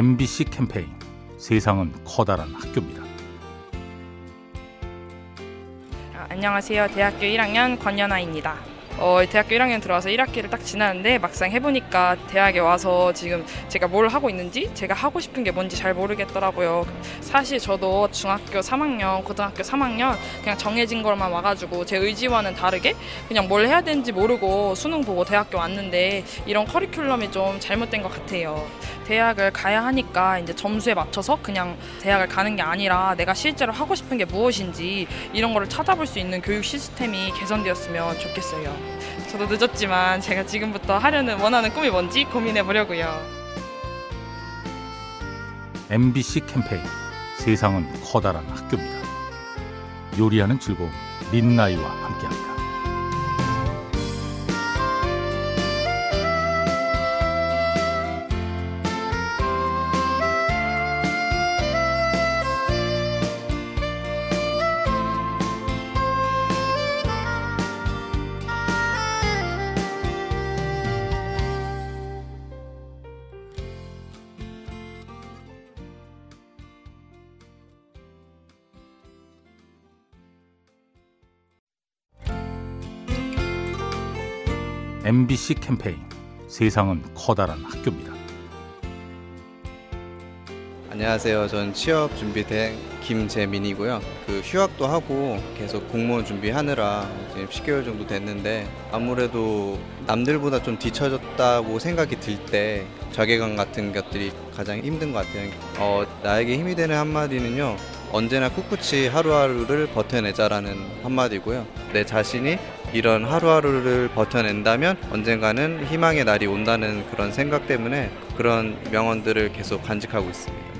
MBC 캠페인 세상은 커다란 학교입니다. 아, 안녕하세요. 대학교 1학년 권연아입니다. 어, 대학교 1학년 들어와서 1학기를 딱 지났는데 막상 해보니까 대학에 와서 지금 제가 뭘 하고 있는지 제가 하고 싶은 게 뭔지 잘 모르겠더라고요. 사실 저도 중학교 3학년, 고등학교 3학년 그냥 정해진 것만 와가지고 제 의지와는 다르게 그냥 뭘 해야 되는지 모르고 수능 보고 대학교 왔는데 이런 커리큘럼이 좀 잘못된 것 같아요. 대학을 가야 하니까 이제 점수에 맞춰서 그냥 대학을 가는 게 아니라 내가 실제로 하고 싶은 게 무엇인지 이런 거를 찾아볼 수 있는 교육 시스템이 개선되었으면 좋겠어요. 저도 늦었지만 제가 지금부터 하려는 원하는 꿈이 뭔지 고민해 보려고요. MBC 캠페인 세상은 커다란 학교입니다. 요리하는 즐거움 민나이와 함께합니다. MBC 캠페인 세상은 커다란 학교입니다. 안녕하세요. 전 취업 준비생 김재민이고요. 그 휴학도 하고 계속 공무원 준비하느라 지금 10개월 정도 됐는데 아무래도 남들보다 좀 뒤처졌다고 생각이 들 때 자괴감 같은 것들이 가장 힘든 것 같아요. 어, 나에게 힘이 되는 한마디는요. 언제나 꿋꿋이 하루하루를 버텨내자라는 한마디고요. 내 자신이 이런 하루하루를 버텨낸다면 언젠가는 희망의 날이 온다는 그런 생각 때문에 그런 명언들을 계속 간직하고 있습니다.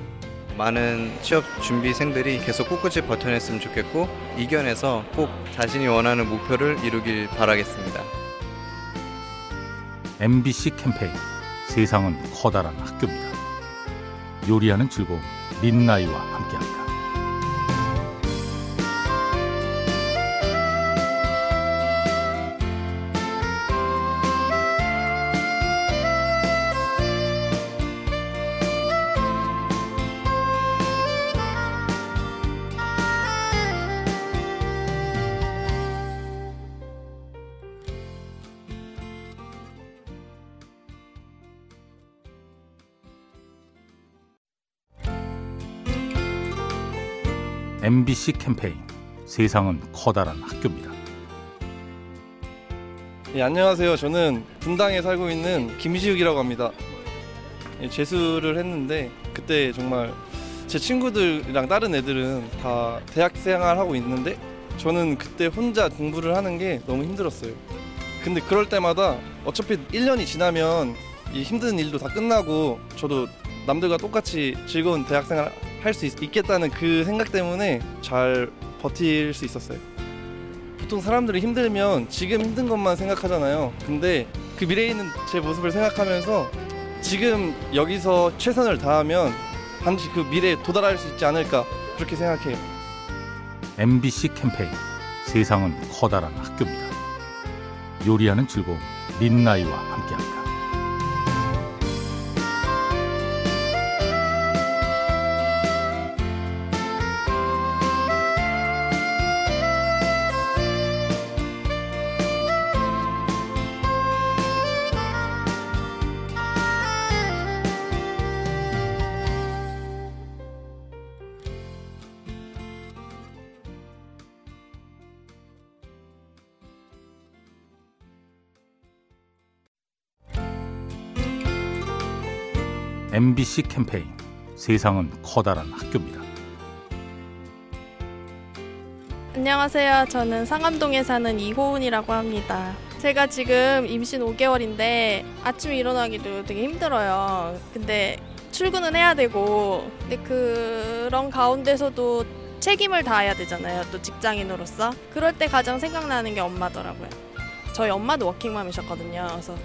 많은 취업 준비생들이 계속 꿋꿋이 버텨냈으면 좋겠고 이겨내서 꼭 자신이 원하는 목표를 이루길 바라겠습니다. MBC 캠페인 세상은 커다란 학교입니다. 요리하는 즐거움 민나이와 함께합니다. MBC 캠페인 세상은 커다란 학교입니다. 예, 안녕하세요. 저는 분당에 살고 있는 김지욱이라고 합니다. 예, 재수를 했는데 그때 정말 제 친구들이랑 다른 애들은 다 대학 생활 하고 있는데 저는 그때 혼자 공부를 하는 게 너무 힘들었어요. 근데 그럴 때마다 어차피 1년이 지나면 이 힘든 일도 다 끝나고 저도 남들과 똑같이 즐거운 대학 생활 할 수 있겠다는 그 생각 때문에 잘 버틸 수 있었어요. 보통 사람들이 힘들면 지금 힘든 것만 생각하잖아요. 근데 그 미래에 있는 제 모습을 생각하면서 지금 여기서 최선을 다하면 반드시 그 미래에 도달할 수 있지 않을까 그렇게 생각해요. MBC 캠페인 세상은 커다란 학교입니다. 요리하는 즐거움 민나이와 함께합니다. MBC 캠페인 세상은 커다란 학교입니다. 안녕하세요. 저는 상암동에 사는 이호은이라고 합니다. 제가 지금 임신 5개월인데 아침에 일어나기도 되게 힘들어요. 근데 출근은 해야 되고 근데 그런 가운데서도 책임을 다해야 되잖아요. 또 직장인으로서. 그럴 때 가장 생각나는 게 엄마더라고요. 저희 엄마도 워킹맘이셨거든요. 그래서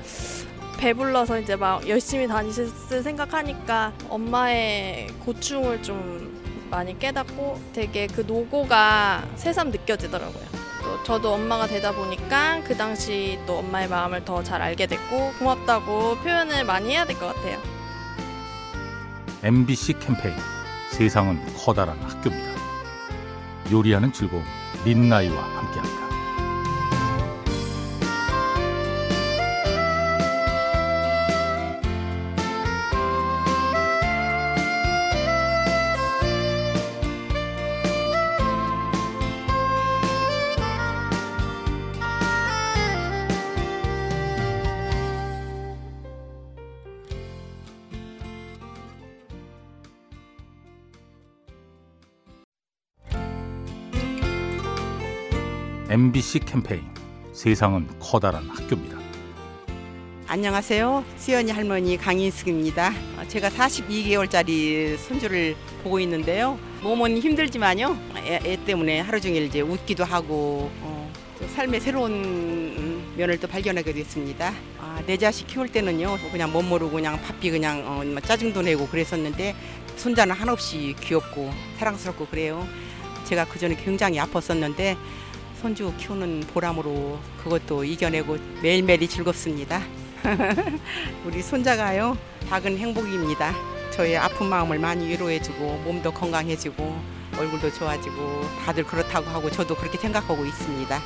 배불러서 이제 막 열심히 다니셨을 생각하니까 엄마의 고충을 좀 많이 깨닫고 되게 그 노고가 새삼 느껴지더라고요. 또 저도 엄마가 되다 보니까 그 당시 또 엄마의 마음을 더 잘 알게 됐고 고맙다고 표현을 많이 해야 될 것 같아요. MBC 캠페인 세상은 커다란 학교입니다. 요리하는 즐거움 민나이와 함께합니다. MBC 캠페인 세상은 커다란 학교입니다. 안녕하세요. 수연이 할머니 강인숙입니다. 어, 제가 42개월짜리 손주를 보고 있는데요. 몸은 힘들지만요. 애, 애 때문에 하루 종일 이제 웃기도 하고 어, 또 삶의 새로운 음, 면을 또 발견하게 됐습니다. 아, 내 자식 키울 때는요. 그냥 못 모르고 그냥 바삐 그냥 어, 짜증도 내고 그랬었는데 손자는 한없이 귀엽고 사랑스럽고 그래요. 제가 그 전에 굉장히 아팠었는데 손주 키우는 보람으로 그것도 이겨내고 매일매일이 즐겁습니다. 우리 손자가요 작은 행복입니다. 저의 아픈 마음을 많이 위로해주고 몸도 건강해지고 얼굴도 좋아지고 다들 그렇다고 하고 저도 그렇게 생각하고 있습니다.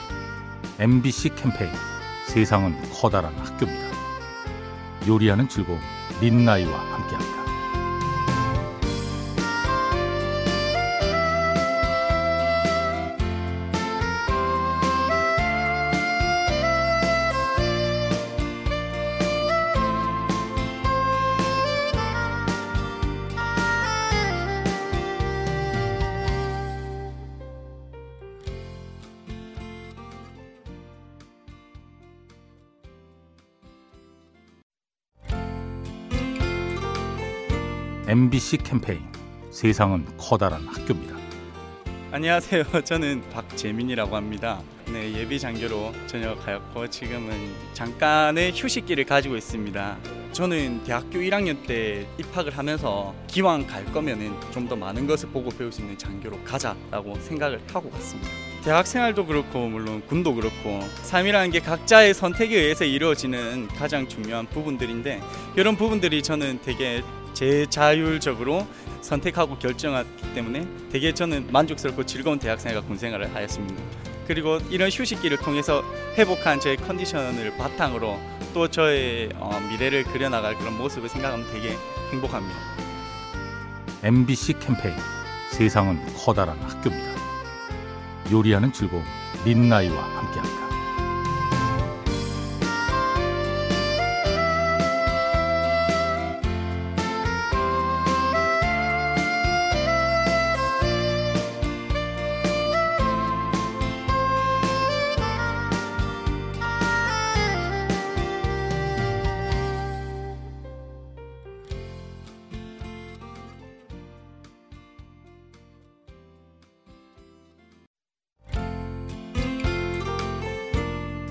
MBC 캠페인 세상은 커다란 학교입니다. 요리하는 즐거움 민나이와 함께합니다. MBC 캠페인 세상은 커다란 학교입니다. 안녕하세요. 저는 박재민이라고 합니다. 네, 예비 장교로 전역하였고 지금은 잠깐의 휴식기를 가지고 있습니다. 저는 대학교 1학년 때 입학을 하면서 기왕 갈 거면은 좀 더 많은 것을 보고 배울 수 있는 장교로 가자라고 생각을 하고 갔습니다. 대학 생활도 그렇고 물론 군도 그렇고 삶이라는 게 각자의 선택에 의해서 이루어지는 가장 중요한 부분들인데 이런 부분들이 저는 되게 제 자율적으로 선택하고 결정하기 때문에 되게 저는 만족스럽고 즐거운 대학생활과 군생활을 하였습니다. 그리고 이런 휴식기를 통해서 회복한 저의 컨디션을 바탕으로 또 저의 어, 미래를 그려나갈 그런 모습을 생각하면 되게 행복합니다. MBC 캠페인 세상은 커다란 학교입니다. 요리하는 즐거움 민나이와 함께합니다.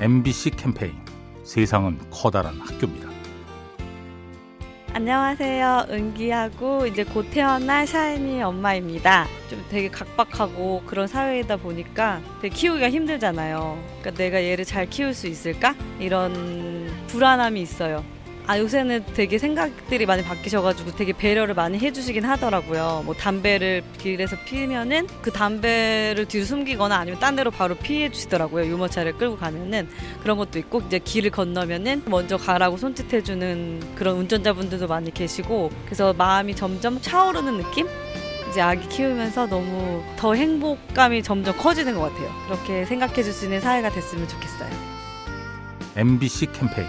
MBC 캠페인 세상은 커다란 학교입니다. 안녕하세요. 은기하고 이제 곧 태어날 샤이니 엄마입니다. 좀 되게 각박하고 그런 사회이다 보니까 되게 키우기가 힘들잖아요. 그러니까 내가 얘를 잘 키울 수 있을까? 이런 불안함이 있어요. 아 요새는 되게 생각들이 많이 바뀌셔가지고 되게 배려를 많이 해주시긴 하더라고요. 뭐 담배를 길에서 피면은 그 담배를 뒤로 숨기거나 아니면 딴 데로 바로 피해 주시더라고요. 유모차를 끌고 가면은 그런 것도 있고 이제 길을 건너면은 먼저 가라고 손짓해주는 그런 운전자분들도 많이 계시고 그래서 마음이 점점 차오르는 느낌? 이제 아기 키우면서 너무 더 행복감이 점점 커지는 것 같아요. 그렇게 생각해 줄 수 있는 사회가 됐으면 좋겠어요. MBC 캠페인